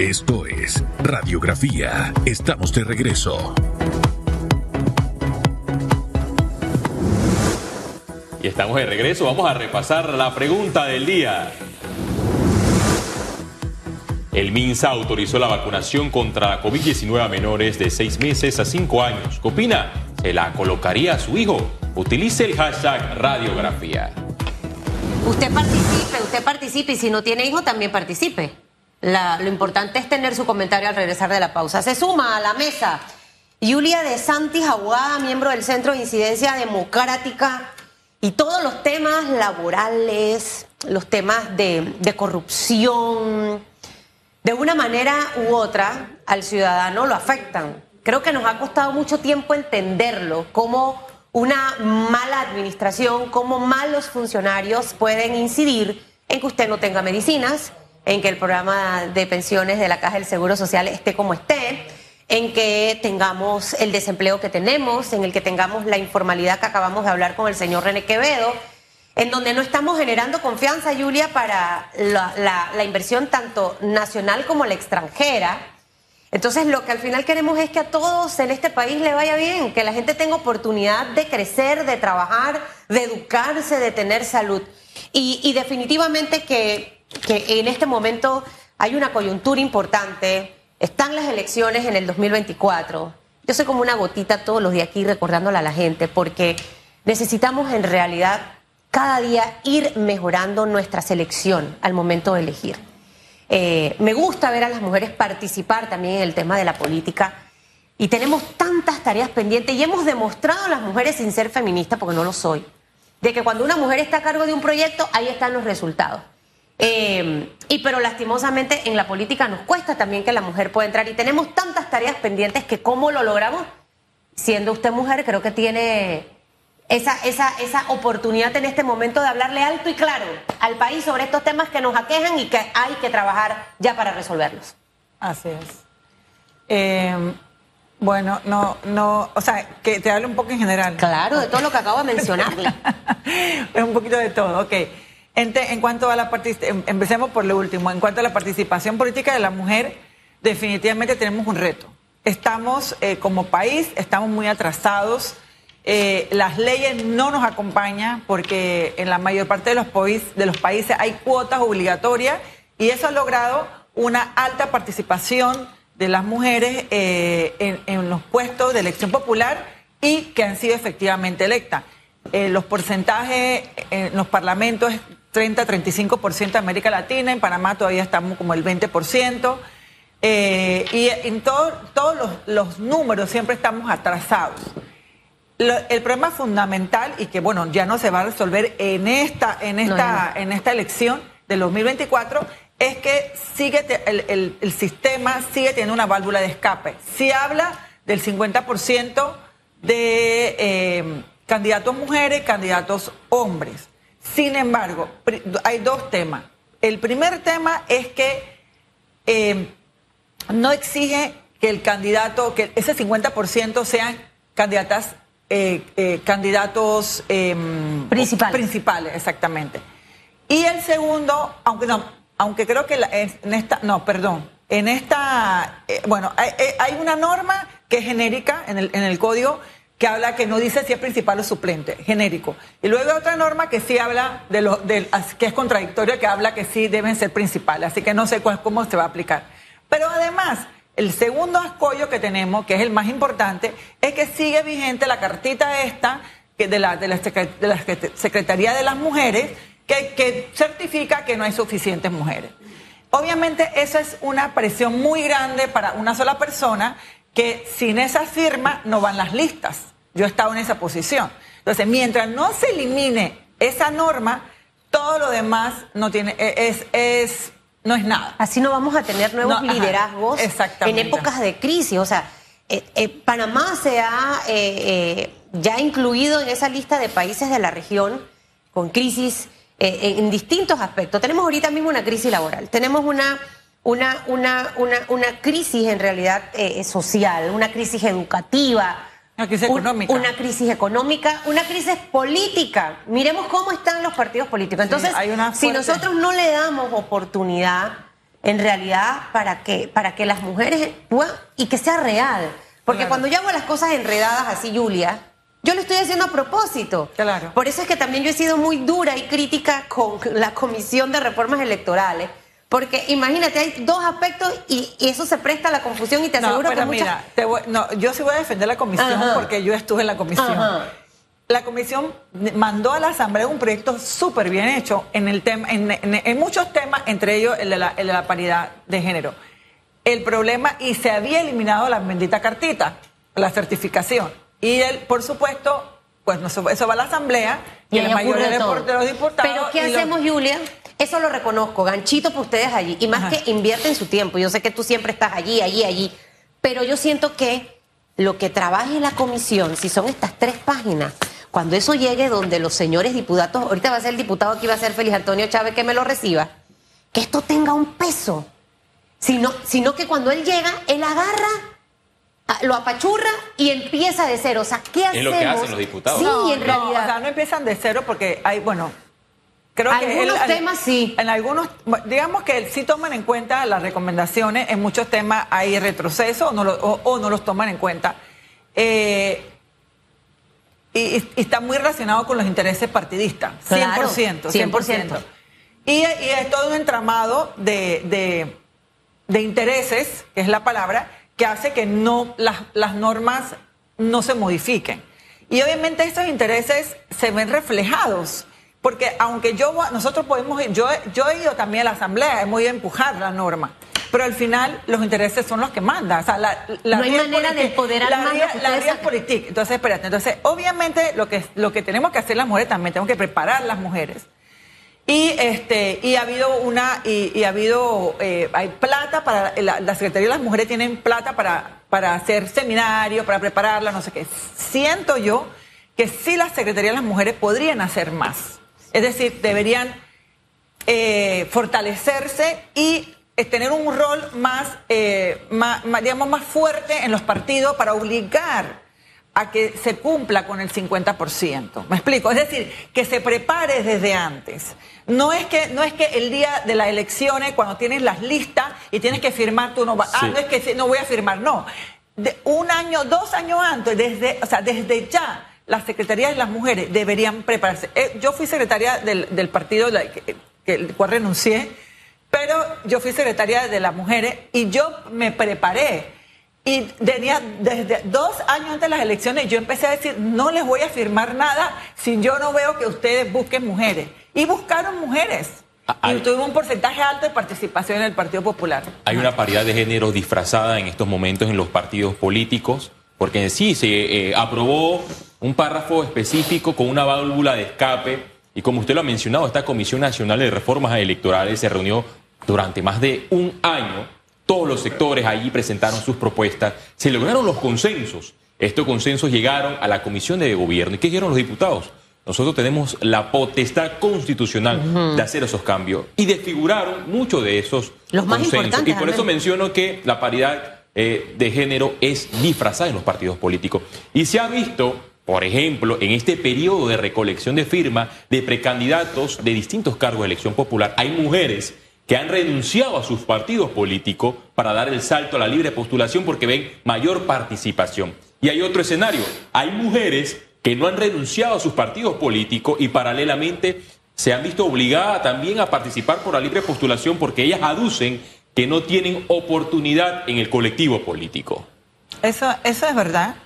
Esto es Radiografía. Estamos de regreso. Y estamos de regreso. Vamos a repasar la pregunta del día. El MINSA autorizó la vacunación contra la COVID-19 a menores de 6 meses a 5 años. ¿Qué opina? ¿Se la colocaría a su hijo? Utilice el hashtag radiografía. Usted participe, usted participe y si no tiene hijo también participe. Lo importante es tener su comentario al regresar de la pausa. Se suma a la mesa Julia de Santis, abogada, miembro del Centro de Incidencia Democrática y todos los temas laborales, los temas de, de corrupción, de una manera u otra al ciudadano lo afectan. Creo que nos ha costado mucho tiempo entenderlo, cómo una mala administración, cómo malos funcionarios pueden incidir en que usted no tenga medicinas, en que el programa de pensiones de la Caja del Seguro Social esté como esté, en que tengamos el desempleo que tenemos, en el que tengamos la informalidad que acabamos de hablar con el señor René Quevedo, en donde no estamos generando confianza, Julia, para la, inversión tanto nacional como la extranjera entonces lo que al final queremos es que a todos en este país le vaya bien, que la gente tenga oportunidad de crecer, de trabajar, de educarse, de tener salud. Y, definitivamente que, que en este momento hay una coyuntura importante, están las elecciones en el 2024. Yo soy como una gotita todos los días aquí recordándole a la gente, porque necesitamos en realidad cada día ir mejorando nuestra selección al momento de elegir. Eh, me gusta ver a las mujeres participar también en el tema de la política. Y tenemos tantas tareas pendientes y hemos demostrado a las mujeres sin ser feministas, porque no lo soy, de que cuando una mujer está a cargo de un proyecto, ahí están los resultados. Eh, y pero lastimosamente en la política nos cuesta también que la mujer pueda entrar y tenemos tantas tareas pendientes que cómo lo logramos. Siendo usted mujer, creo que tiene esa, esa, esa oportunidad en este momento de hablarle alto y claro al país sobre estos temas que nos aquejan y que hay que trabajar ya para resolverlos. Así es. Eh, bueno, no, no, o sea, que te hable un poco en general. Claro, de todo lo que acabo de mencionarle. es un poquito de todo, ok. En, cuanto a la em, empecemos por lo último. En cuanto a la participación política de la mujer, definitivamente tenemos un reto. Estamos, eh, como país, estamos muy atrasados eh, las leyes no nos acompañan porque en la mayor parte de los, de los países hay cuotas obligatorias y eso ha logrado una alta participación de las mujeres eh, en, los puestos de elección popular y que han sido efectivamente electas. Los porcentajes en los parlamentos 30-35% de América Latina, en Panamá todavía estamos como el 20%, y en todos los, los números siempre estamos atrasados el problema fundamental y que bueno ya no se va a resolver en esta en esta en esta elección del 2024 es que sigue el, el, sistema sigue teniendo una válvula de escape. Si habla del 50% de eh, candidatos mujeres, candidatos hombres. Sin embargo, hay dos temas. El primer tema es que eh, no exige que el candidato, que ese 50% sean candidatas eh, eh, candidatos em, principales, exactamente. Y el segundo, aunque no, aunque creo que en esta, no, perdón, en esta, bueno, hay, una norma que es genérica en el, en el código que habla que no dice si es principal o suplente, genérico. Y luego hay otra norma que sí habla de lo, que es contradictoria, que habla que sí deben ser principales, así que no sé cuál, cómo se va a aplicar. Pero además, el segundo ascollo que tenemos, que es el más importante, es que sigue vigente la cartita esta de, la, de, la, Secretaría de las Mujeres que, que certifica que no hay suficientes mujeres. Obviamente esa es una presión muy grande para una sola persona que sin esa firma no van las listas. Yo he estado en esa posición. Entonces, mientras no se elimine esa norma, todo lo demás no tiene, es, es no es nada. Así no vamos a tener nuevos liderazgos en épocas de crisis. O sea, eh, eh, Panamá se ha eh, ya incluido en esa lista de países de la región con crisis en distintos aspectos. Tenemos ahorita mismo una crisis laboral, tenemos una, una, una, una, una crisis en realidad social, una crisis educativa una crisis económica. Una crisis económica, una crisis política. Miremos cómo están los partidos políticos. Entonces, si nosotros no le damos oportunidad, en realidad para que, para que las mujeres puedan, y que sea real. Porque cuando yo hago las cosas enredadas así, Julia, yo lo estoy haciendo a propósito. Claro. Por eso es que también yo he sido muy dura y crítica con la Comisión de Reformas Electorales. Porque imagínate, hay dos aspectos y, eso se presta a la confusión y te aseguro que mira, no, yo sí voy a defender la comisión porque yo estuve en la comisión. La comisión mandó a la Asamblea un proyecto súper bien hecho en, el tema, en, muchos temas, entre ellos el de, la, el de la paridad de género. El problema, y se había eliminado la bendita cartita, la certificación. Y él, por supuesto, pues eso va a la Asamblea y, el mayor de, los diputados. Pero ¿qué hacemos, Julia? Eso lo reconozco, ganchito para ustedes allí. Y más que invierten su tiempo. Yo sé que tú siempre estás allí, allí, allí. Pero yo siento que lo que trabaje la comisión, si son estas tres páginas, cuando eso llegue donde los señores diputados, ahorita va a ser el diputado que iba a ser Feliz Antonio Chávez que me lo reciba, que esto tenga un peso. Sino, sino que cuando él llega, él agarra lo apachurra y empieza de cero. O sea, ¿qué hacemos? Es lo que hacen los diputados. Sí, en realidad. o sea, no empiezan de cero porque hay, bueno, creo que... Algunos temas sí. En algunos, digamos que sí toman en cuenta las recomendaciones, en muchos temas hay retroceso o no, o, no los toman en cuenta. Eh, y, está muy relacionado con los intereses partidistas, 100%. 100%. Y, y, es todo un entramado de, de, de intereses, que es la palabra, que hace que no las, las normas no se modifiquen. Y obviamente estos intereses se ven reflejados, porque aunque yo nosotros podemos ir, yo, yo he ido también a la asamblea, hemos ido a empujar la norma. Pero al final los intereses son los que mandan. O sea, la, la no hay manera de empoderar la, más la, la política. Entonces, espérate. Entonces, obviamente lo que, lo que tenemos que hacer las mujeres también, tenemos que preparar las mujeres y, este, y ha habido una, y, ha habido, eh, hay plata para, la, Secretaría de las Mujeres tienen plata para, para hacer seminarios, para prepararla, no sé qué. Siento yo que sí la Secretaría de las Mujeres podrían hacer más. Es decir, deberían eh, fortalecerse y eh, tener un rol más, más, digamos, más fuerte en los partidos para obligar a que se cumpla con el 50%. ¿Me explico? Es decir, que se prepare desde antes. No es que, no es que el día de las elecciones, cuando tienes las listas y tienes que firmar, tú no vas. Ah, no es que no voy a firmar, no. De un año, dos años antes, desde, o sea, desde ya, las secretarías de las mujeres deberían prepararse. Eh, yo fui secretaria del, partido que, el cual renuncié, pero yo fui secretaria de las mujeres y yo me preparé y tenía desde dos años antes de las elecciones, yo empecé a decir, no les voy a firmar nada si yo no veo que ustedes busquen mujeres. Y buscaron mujeres. Ah, y tuvimos un porcentaje alto de participación en el Partido Popular. Hay una paridad de género disfrazada en estos momentos en los partidos políticos, porque sí se eh, aprobó un párrafo específico con una válvula de escape. Y como usted lo ha mencionado, esta Comisión Nacional de Reformas Electorales se reunió durante más de un año todos los sectores allí presentaron sus propuestas, se lograron los consensos. Estos consensos llegaron a la Comisión de Gobierno. ¿Y qué dijeron los diputados? Nosotros tenemos la potestad constitucional de hacer esos cambios y desfiguraron muchos de esos los consensos. y por eso menciono que la paridad eh, de género es disfrazada en los partidos políticos. Y se ha visto, por ejemplo, en este periodo de recolección de firmas de precandidatos de distintos cargos de elección popular, hay mujeres que han renunciado a sus partidos políticos para dar el salto a la libre postulación porque ven mayor participación. Y hay otro escenario, hay mujeres que no han renunciado a sus partidos políticos y paralelamente se han visto obligadas también a participar por la libre postulación porque ellas aducen que no tienen oportunidad en el colectivo político. Eso, eso es verdad.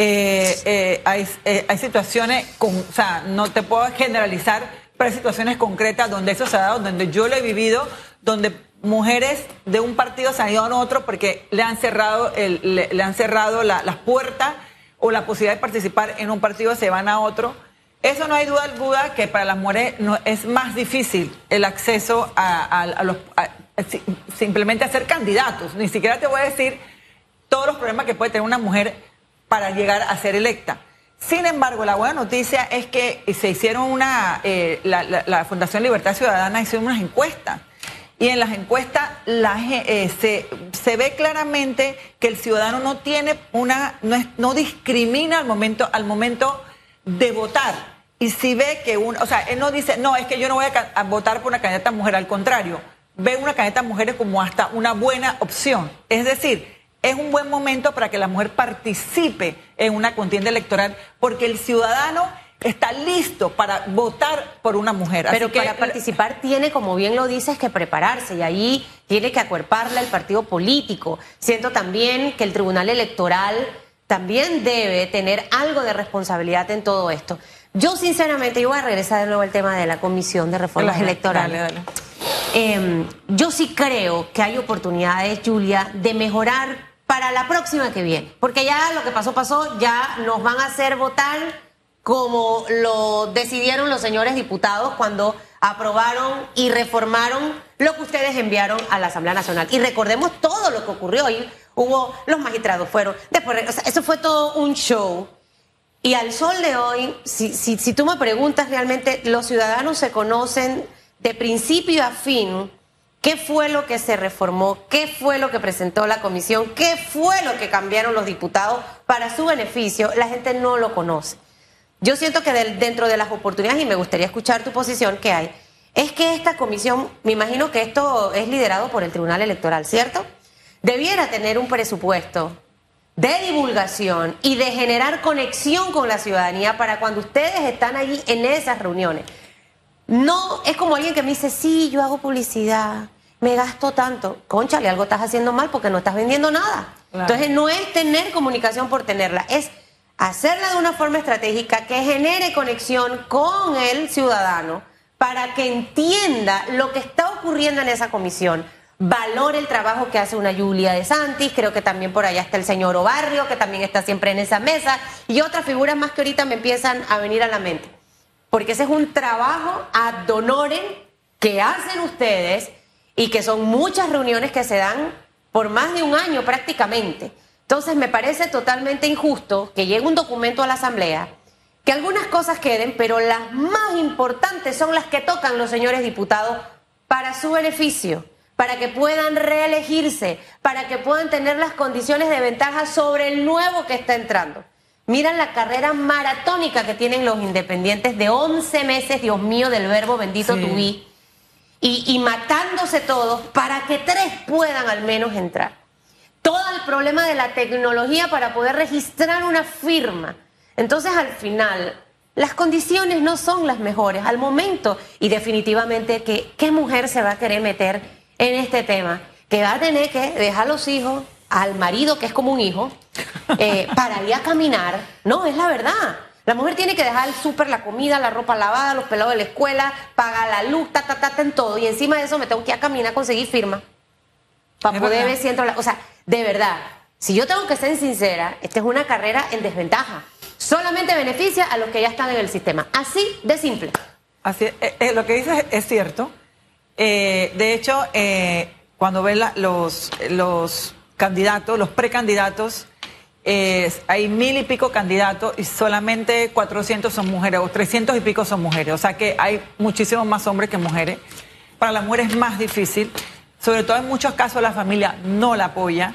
Eh, eh, hay, eh, hay, situaciones, con, o sea, no te puedo generalizar, para situaciones concretas donde eso se ha dado, donde yo lo he vivido, donde mujeres de un partido se han ido a otro porque le han cerrado, el, le, han cerrado las puertas o la posibilidad de participar en un partido, se van a otro. Eso no hay duda alguna que para las mujeres no, es más difícil el acceso a, los... simplemente a ser candidatos. Ni siquiera te voy a decir todos los problemas que puede tener una mujer para llegar a ser electa. Sin embargo, la buena noticia es que se hicieron una, eh, la, Fundación Libertad Ciudadana hizo unas encuestas. Y en las encuestas eh, se, ve claramente que el ciudadano no tiene una, no, no discrimina al momento, al momento de votar. Y si ve que uno, o sea, él no dice, no, es que yo no voy a, votar por una candidata mujer, al contrario, ve una candidata mujeres como hasta una buena opción. Es decir, es un buen momento para que la mujer participe en una contienda electoral porque el ciudadano está listo para votar por una mujer. Pero para participar tiene, como bien lo dices, que prepararse y ahí tiene que acuerparle el partido político. Siento también que el Tribunal Electoral también debe tener algo de responsabilidad en todo esto. Yo sinceramente, yo voy a regresar de nuevo al tema de la Comisión de Reformas Electorales. Em, yo sí creo que hay oportunidades, Julia, de mejorar para la próxima que viene. Porque ya lo que pasó, pasó, ya nos van a hacer votar como lo decidieron los señores diputados cuando aprobaron y reformaron lo que ustedes enviaron a la Asamblea Nacional. Y recordemos todo lo que ocurrió. ahí. hubo, los magistrados fueron, después, eso fue todo un show. Y al sol de hoy, si tú me preguntas realmente, los ciudadanos se conocen de principio a fin qué fue lo que se reformó, qué fue lo que presentó la comisión, qué fue lo que cambiaron los diputados para su beneficio, la gente no lo conoce. Yo siento que dentro de las oportunidades, y me gustaría escuchar tu posición, que hay, es que esta comisión, me imagino que esto es liderado por el Tribunal Electoral, ¿cierto? Debiera tener un presupuesto de divulgación y de generar conexión con la ciudadanía para cuando ustedes están allí en esas reuniones. No es como alguien que me dice, sí, yo hago publicidad, me gasto tanto. Conchale, algo estás haciendo mal porque no estás vendiendo nada. Entonces no es tener comunicación por tenerla, es hacerla de una forma estratégica que genere conexión con el ciudadano para que entienda lo que está ocurriendo en esa comisión, valore el trabajo que hace una Julia de Santis, creo que también por allá está el señor Obarrio, que también está siempre en esa mesa, y otras figuras más que ahorita me empiezan a venir a la mente. Porque ese es un trabajo ad honorem que hacen ustedes y que son muchas reuniones que se dan por más de un año prácticamente. Entonces me parece totalmente injusto que llegue un documento a la Asamblea, que algunas cosas queden, pero las más importantes son las que tocan los señores diputados para su beneficio, para que puedan reelegirse, para que puedan tener las condiciones de ventaja sobre el nuevo que está entrando. Miran la carrera maratónica que tienen los independientes de 11 meses, Dios mío, del verbo bendito sí. y, y matándose todos para que tres puedan al menos entrar todo el problema de la tecnología para poder registrar una firma. Entonces, al final, las condiciones no son las mejores al momento y definitivamente que qué mujer se va a querer meter en este tema, que va a tener que dejar los hijos al marido, que es como un hijo, eh, para ir a caminar. No, es la verdad. La mujer tiene que dejar el súper, la comida, la ropa lavada, los pelados de la escuela, pagar la luz, ta, ta, ta, en todo. Y encima de eso me tengo que ir a caminar a conseguir firma. Para poder ver si entro la... O sea, de verdad, si yo tengo que ser sincera, esta es una carrera en desventaja. Solamente beneficia a los que ya están en el sistema. Así de simple. Así, eh, eh, lo que dices es cierto. Eh, de hecho, cuando ven los, los candidatos, los precandidatos, hay mil y pico candidatos y solamente 400 son mujeres o 300 y pico son mujeres. O sea que hay muchísimos más hombres que mujeres. Para las mujeres es más difícil sobre todo en muchos casos la familia no la apoya.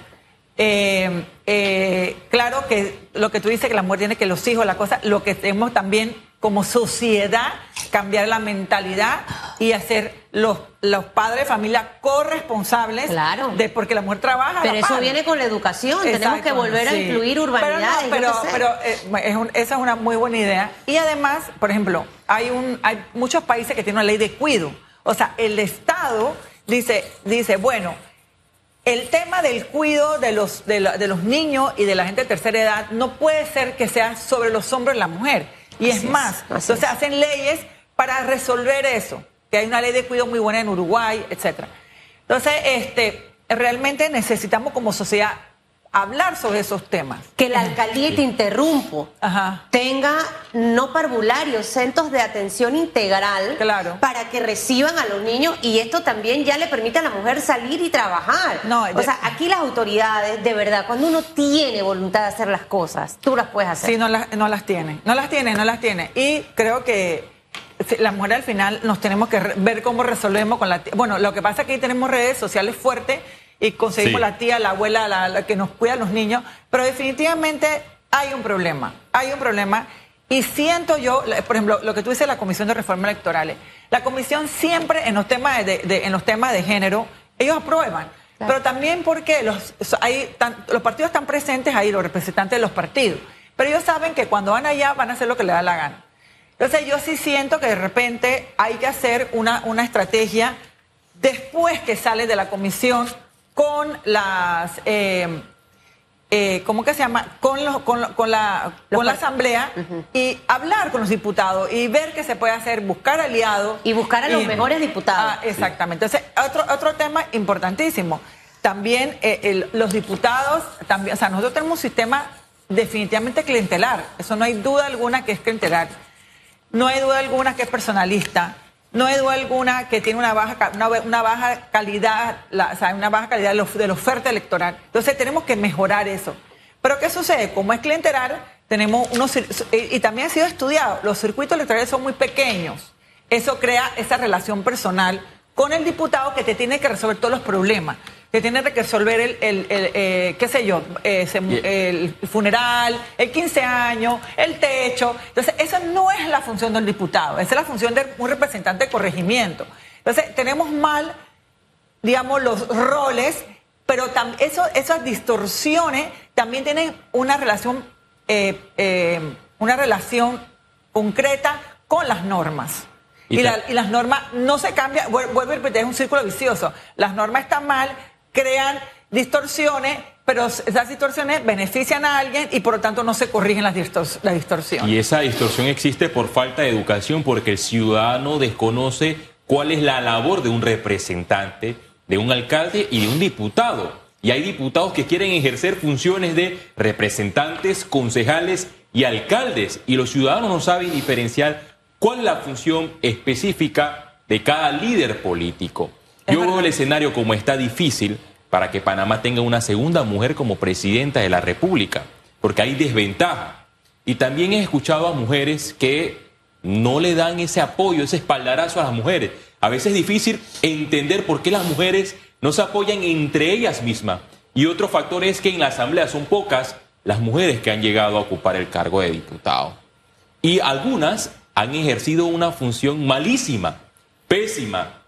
Eh, eh, claro que lo que tú dices, que la mujer tiene que los hijos, la cosa, lo que tenemos también como sociedad, cambiar la mentalidad y hacer los, los padres de familia corresponsables claro. de porque la mujer trabaja. Pero eso viene con la educación, tenemos que volver a incluir urbanidades. Pero, pero, eh, esa es una muy buena idea. Y además, por ejemplo, hay, un, hay muchos países que tienen una ley de cuido. O sea, el Estado dice, dice, bueno, el tema del cuidado de los, de, los niños y de la gente de tercera edad no puede ser que sea sobre los hombros de la mujer. Y es más, entonces hacen leyes para resolver eso, que hay una ley de cuidado muy buena en Uruguay, etcétera. Entonces, este, realmente necesitamos como sociedad hablar sobre esos temas. Que la alcaldía, te interrumpo, tenga no parvularios, centros de atención integral claro. para que reciban a los niños y esto también ya le permite a la mujer salir y trabajar. No, o sea, aquí las autoridades, de verdad, cuando uno tiene voluntad de hacer las cosas, tú las puedes hacer. Sí, no, las, no las tiene, no las tiene, no las tiene. Y creo que la mujer al final nos tenemos que ver cómo resolvemos con la... Bueno, lo que pasa es que ahí tenemos redes sociales fuertes y conseguimos la tía, la abuela, la, que nos cuida a los niños, pero definitivamente hay un problema, hay un problema Y siento yo, por ejemplo, lo que tú dices, la Comisión de Reforma Electorales. La Comisión siempre en los temas de, en los temas de género, ellos aprueban. Pero también porque los, hay, los partidos están presentes ahí, los representantes de los partidos. Pero ellos saben que cuando van allá van a hacer lo que les da la gana. Entonces yo sí siento que de repente hay que hacer una, una estrategia después que sale de la comisión con las... Eh, eh, ¿cómo que se llama? Con, los, con, con, la, con la asamblea y hablar con los diputados y ver qué se puede hacer, buscar aliados. Y buscar a los mejores diputados. Ah, exactamente. Entonces, otro, otro tema importantísimo. También eh, los diputados, también, o sea, nosotros tenemos un sistema definitivamente clientelar. Eso no hay duda alguna que es clientelar. No hay duda alguna que es personalista. No hay duda alguna que tiene una baja, una, baja calidad, o sea, una baja calidad de, la oferta electoral. Entonces tenemos que mejorar eso. Pero ¿qué sucede? Como es clientelar, tenemos unos, y también ha sido estudiado, los circuitos electorales son muy pequeños. Eso crea esa relación personal con el diputado que te tiene que resolver todos los problemas que tiene que resolver el, el, eh, qué sé yo, eh, el funeral, el 15 años, el techo. Entonces, esa no es la función del diputado, esa es la función de un representante de corregimiento. Entonces, tenemos mal, digamos, los roles, pero eso, esas distorsiones también tienen una relación, eh, una relación concreta con las normas. Y, y, las normas no se cambian, vuelvo a repetir, es un círculo vicioso. Las normas están mal, crean distorsiones, pero esas distorsiones benefician a alguien y por lo tanto no se corrigen las, distorsiones. Y esa distorsión existe por falta de educación, porque el ciudadano desconoce cuál es la labor de un representante, de un alcalde y de un diputado. Y hay diputados que quieren ejercer funciones de representantes, concejales y alcaldes, y los ciudadanos no saben diferenciar cuál es la función específica de cada líder político. Yo veo el escenario como está difícil para que Panamá tenga una segunda mujer como presidenta de la República, porque hay desventaja. Y también he escuchado a mujeres que no le dan ese apoyo, ese espaldarazo a las mujeres. A veces es difícil entender por qué las mujeres no se apoyan entre ellas mismas. Y otro factor es que en la Asamblea son pocas las mujeres que han llegado a ocupar el cargo de diputado. Y algunas han ejercido una función malísima, pésima,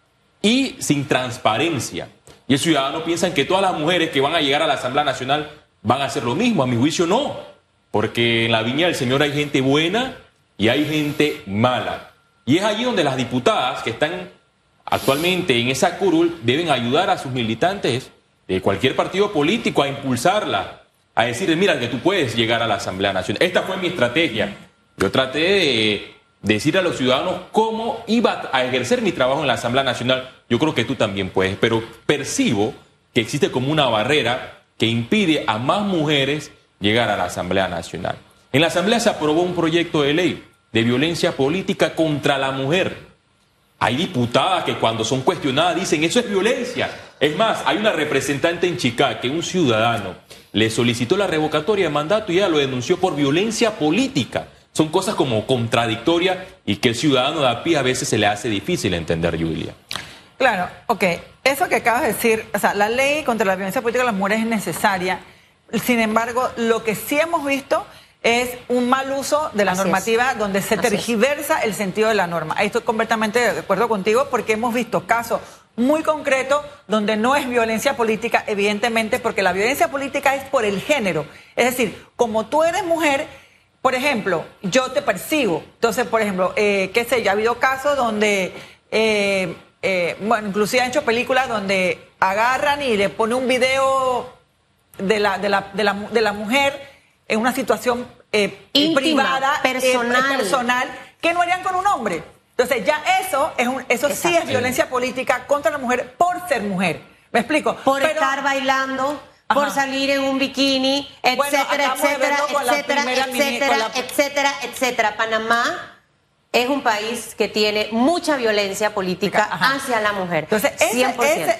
y sin transparencia. Y el ciudadano piensa que todas las mujeres que van a llegar a la Asamblea Nacional van a hacer lo mismo. A mi juicio no, porque en la viña del Señor hay gente buena y hay gente mala. Y es allí donde las diputadas que están actualmente en esa curul deben ayudar a sus militantes de cualquier partido político a impulsarla, a decirles, mira, que tú puedes llegar a la Asamblea Nacional. Esta fue mi estrategia. Yo traté de decir a los ciudadanos cómo iba a ejercer mi trabajo en la Asamblea Nacional, yo creo que tú también puedes, pero percibo que existe como una barrera que impide a más mujeres llegar a la Asamblea Nacional. En la Asamblea se aprobó un proyecto de ley de violencia política contra la mujer. Hay diputadas que cuando son cuestionadas dicen, eso es violencia. Es más, hay una representante en Chicago que un ciudadano le solicitó la revocatoria de mandato y ella lo denunció por violencia política. Son cosas como contradictorias y que el ciudadano de a pie a veces se le hace difícil entender, Julia. Claro, ok. Eso que acabas de decir, o sea, la ley contra la violencia política de las mujeres es necesaria. Sin embargo, lo que sí hemos visto es un mal uso de la normativa donde se tergiversa el sentido de la norma. Ahí estoy completamente de acuerdo contigo porque hemos visto casos muy concretos donde no es violencia política, evidentemente, porque la violencia política es por el género. Es decir, como tú eres mujer, por ejemplo, yo te persigo. Entonces, por ejemplo, eh, qué sé yo, ha habido casos donde, eh, eh, bueno, inclusive han hecho películas donde agarran y le ponen un video de la, de la, de la, de la mujer en una situación privada, personal. personal, que no harían con un hombre. Entonces, ya eso, es un, eso sí es violencia política contra la mujer por ser mujer. ¿Me explico? Por estar bailando por salir en un bikini, etcétera, etcétera, etcétera, etcétera, etcétera, etcétera. Panamá es un país que tiene mucha violencia política hacia la mujer. Entonces,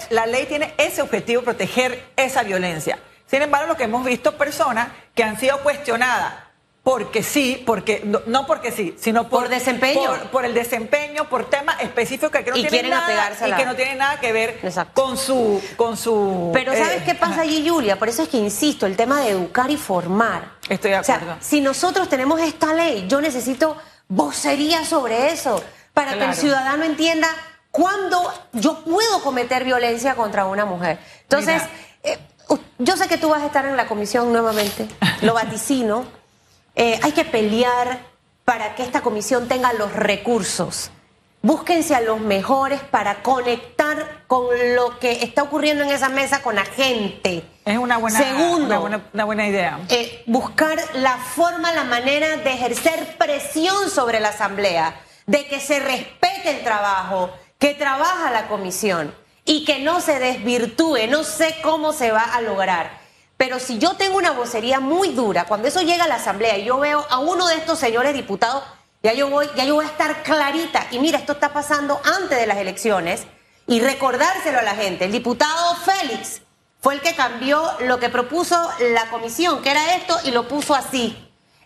la ley tiene ese objetivo, proteger esa violencia. Sin embargo, lo que hemos visto personas que han sido cuestionadas porque sí, porque no, no porque sí, sino por, Por desempeño. por, por el desempeño, por temas específicos que no Y tienen quieren nada y que no tienen nada que ver Exacto. con su con su Pero eh, ¿sabes qué pasa allí, Julia? Por eso es que insisto, el tema de educar y formar. Estoy de O sea, acuerdo. si nosotros tenemos esta ley, yo necesito vocería sobre eso, para que el ciudadano entienda cuándo yo puedo cometer violencia contra una mujer. Entonces, eh, yo sé que tú vas a estar en la comisión nuevamente, lo vaticino. Eh, hay que pelear para que esta comisión tenga los recursos. Búsquense a los mejores para conectar con lo que está ocurriendo en esa mesa con la gente. es una buena Segundo, una buena, una buena idea. eh, buscar la forma, la manera de ejercer presión sobre la Asamblea, de que se respete el trabajo que trabaja la comisión y que no se desvirtúe. No sé cómo se va a lograr. Pero si yo tengo una vocería muy dura, cuando eso llega a la Asamblea y yo veo a uno de estos señores diputados, ya yo voy, ya yo voy a estar clarita. Y mira, esto está pasando antes de las elecciones y recordárselo a la gente. El diputado Félix fue el que cambió lo que propuso la comisión, que era esto, y lo puso así.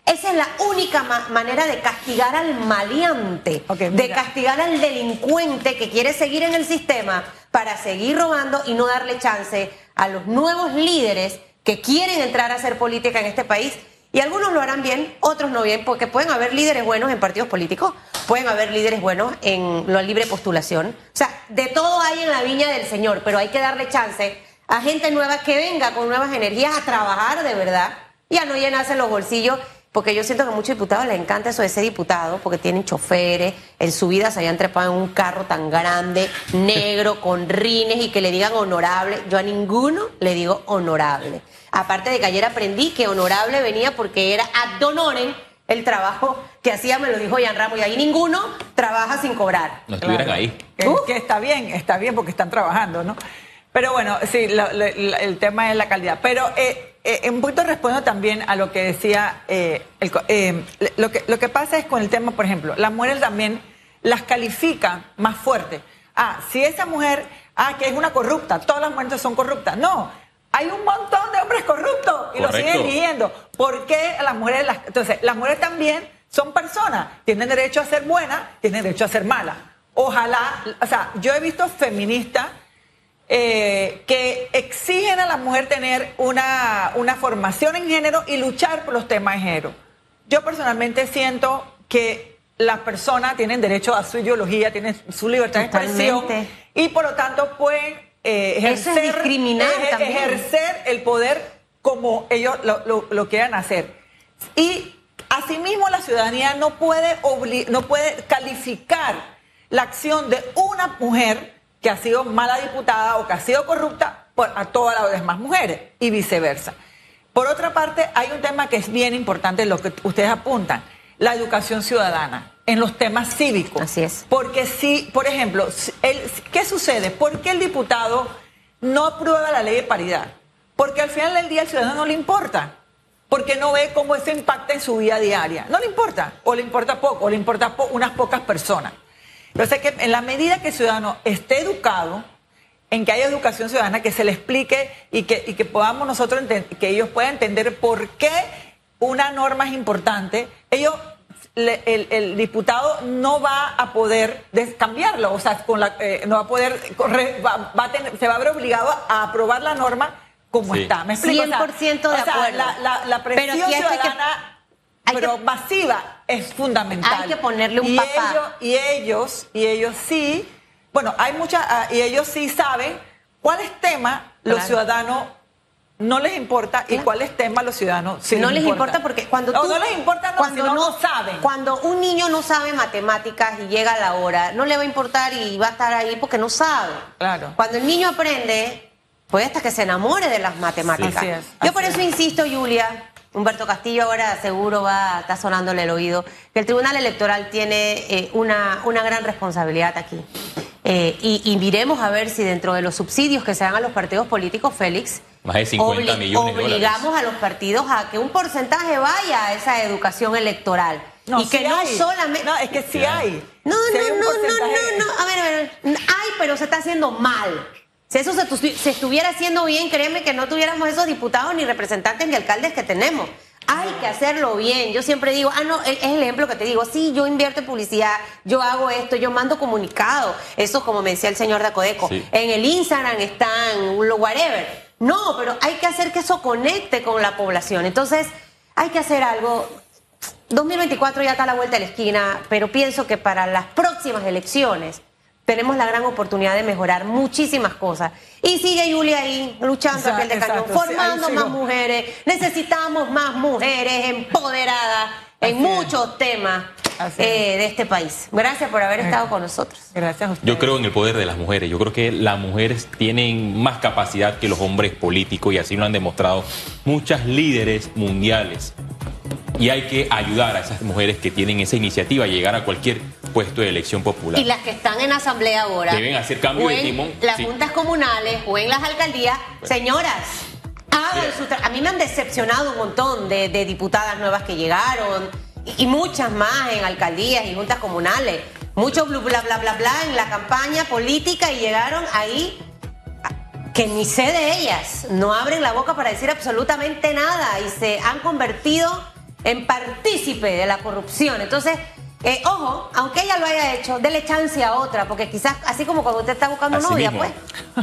Esa es la única ma- manera de castigar al maleante, de castigar al delincuente que quiere seguir en el sistema para seguir robando y no darle chance a los nuevos líderes que quieren entrar a hacer política en este país. Y algunos lo harán bien, otros no bien, porque pueden haber líderes buenos en partidos políticos, pueden haber líderes buenos en la libre postulación. O sea, de todo hay en la viña del Señor, pero hay que darle chance a gente nueva que venga con nuevas energías a trabajar de verdad y a no llenarse los bolsillos, porque yo siento que a muchos diputados les encanta eso de ser diputado, porque tienen choferes, en su vida se habían trepado en un carro tan grande, negro, con rines y que le digan honorable. Yo a ninguno le digo honorable. Aparte de que ayer aprendí que honorable venía porque era ad honorem el trabajo que hacía, me lo dijo Jan Ramos, y ahí ninguno trabaja sin cobrar. No estuvieran Claro. ahí. Que, Uh. que está bien, está bien porque están trabajando, ¿no? Pero bueno, sí, lo- lo- lo- el tema es la calidad. Pero eh, eh, un poquito respondo también a lo que decía, eh, el eh, lo, que, lo que pasa es con el tema, por ejemplo, las mujeres también las califican más fuerte. Ah, si esa mujer, ah, que es una corrupta, todas las mujeres son corruptas. No, hay un montón de hombres corruptos y lo siguen eligiendo. ¿Por qué las mujeres, las- entonces, las mujeres también son personas, tienen derecho a ser buenas, tienen derecho a ser malas. Ojalá, o sea, yo he visto feministas eh, que exigen a la mujer tener una, una formación en género y luchar por los temas de género. Yo personalmente siento que las personas tienen derecho a su ideología, tienen su libertad de expresión y por lo tanto pueden eh, Eso es ejercer, discriminar el poder como ellos lo, lo- lo quieran hacer. Y asimismo la ciudadanía no puede, obli- no puede calificar la acción de una mujer que ha sido mala diputada o que ha sido corrupta por, a todas las demás mujeres y viceversa. Por otra parte, hay un tema que es bien importante, lo que ustedes apuntan, la educación ciudadana en los temas cívicos. Así es. Porque si, por ejemplo, el- ¿qué sucede? ¿Por qué el diputado no aprueba la ley de paridad? Porque al final del día al ciudadano no le importa. Porque no ve cómo eso impacta en su vida diaria. No le importa. O le importa poco, o le importa po- unas pocas personas. Entonces, que en la medida que el ciudadano esté educado, en que haya educación ciudadana, que se le explique y que, y que podamos nosotros, que ellos puedan entender por qué una norma es importante, ellos, le- el, el diputado no va a poder cambiarlo, o sea, con la, eh, no va a poder, corre- va- va a tener- se va a ver obligado a aprobar la norma como Sí. está. ¿Me explico? O sea, 100% de o sea, acuerdo. La, la- la presión que- ciudadana, pero que- masiva, es fundamental. Hay que ponerle un y papá. Ellos, y ellos, y ellos sí, bueno, hay muchas, ah, y ellos sí saben cuáles temas los ciudadanos no les importa y cuáles temas los ciudadanos sí no les importa porque cuando no, tú no les importa no, cuando sino no, saben cuando un niño no sabe matemáticas y llega a la hora no le va a importar y va a estar ahí porque no sabe Claro. cuando el niño aprende puede hasta que se enamore de las matemáticas Así es, yo por eso es. insisto Julia Humberto Castillo ahora seguro va está sonándole el oído que el Tribunal Electoral tiene eh, una una gran responsabilidad aquí Eh, y, y miremos a ver si dentro de los subsidios que se dan a los partidos políticos Félix Más de 50 millones de dólares. obligamos a los partidos a que un porcentaje vaya a esa educación electoral. y que sí no hay. solamente. no es que sí hay No, no, no, no, no, no. A ver, a ver. Hay, pero se está haciendo mal. Si eso se, tu- se estuviera haciendo bien, créeme que no tuviéramos esos diputados ni representantes ni alcaldes que tenemos. hay que hacerlo bien. Yo siempre digo, ah, no, es el ejemplo que te digo, sí, yo invierto en publicidad, yo hago esto, yo mando comunicado. Eso, como me decía el señor Dacodeco, en el Instagram están, whatever. No, pero hay que hacer que eso conecte con la población. Entonces, hay que hacer algo. 2024 ya está a la vuelta de la esquina, pero pienso que para las próximas elecciones tenemos la gran oportunidad de mejorar muchísimas cosas. Y sigue Julia ahí luchando a piel de cañón, formando más mujeres. Necesitamos más mujeres empoderadas en muchos temas eh, de este país. Gracias por haber estado con nosotros. Gracias a ustedes. Yo creo en el poder de las mujeres. Yo creo que las mujeres tienen más capacidad que los hombres políticos y así lo han demostrado muchas líderes mundiales. Y hay que ayudar a esas mujeres que tienen esa iniciativa a llegar a cualquier puesto de elección popular. Y las que están en asamblea ahora. Deben hacer cambio de timón. Las juntas comunales o en las alcaldías. Señoras, A mí me han decepcionado un montón de, diputadas nuevas que llegaron y, muchas más en alcaldías y juntas comunales. Muchos bla, bla, bla, bla, bla en la campaña política y llegaron ahí que ni sé de ellas. No abren la boca para decir absolutamente nada y se han convertido en partícipe de la corrupción. Entonces, eh, ojo, aunque ella lo haya hecho, dele chance a otra, porque quizás, así como cuando usted está buscando novia, pues,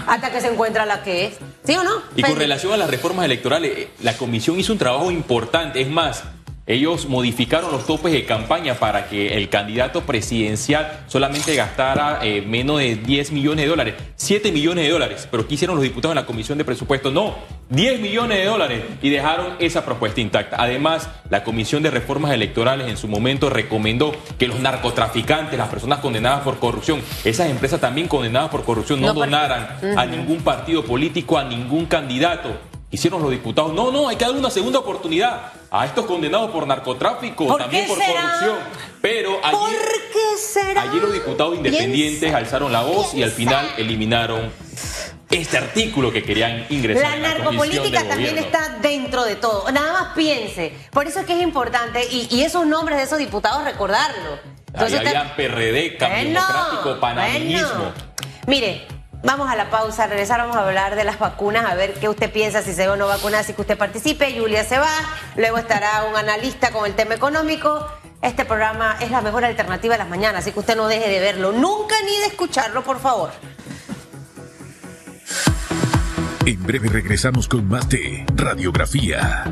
hasta que se encuentra la que es. ¿Sí o no? Y con relación a las reformas electorales, eh, la comisión hizo un trabajo importante. Es más, ellos modificaron los topes de campaña para que el candidato presidencial solamente gastara eh, menos de 10 millones de dólares, 7 millones de dólares. Pero ¿qué hicieron los diputados en la Comisión de Presupuesto? No, 10 millones de dólares y dejaron esa propuesta intacta. Además, la Comisión de Reformas Electorales en su momento recomendó que los narcotraficantes, las personas condenadas por corrupción, esas empresas también condenadas por corrupción, no, donaran a ningún partido político, a ningún candidato hicieron los diputados. No, no, hay que dar una segunda oportunidad a estos condenados por narcotráfico, también por corrupción. Pero allí, allí los diputados independientes alzaron la voz y al final eliminaron este artículo que querían ingresar. La, narcopolítica también está dentro de todo. Nada más piense. Por eso es que es importante y, esos nombres de esos diputados recordarlo. Entonces, Ahí había PRD, Cambio Democrático, Panameñismo. Mire, Vamos a la pausa, regresar, vamos a hablar de las vacunas, a ver qué usted piensa, si se va o no vacuna, si que usted participe. Julia se va, luego estará un analista con el tema económico. Este programa es la mejor alternativa de las mañanas, así que usted no deje de verlo, nunca ni de escucharlo, por favor. En breve regresamos con más de Radiografía.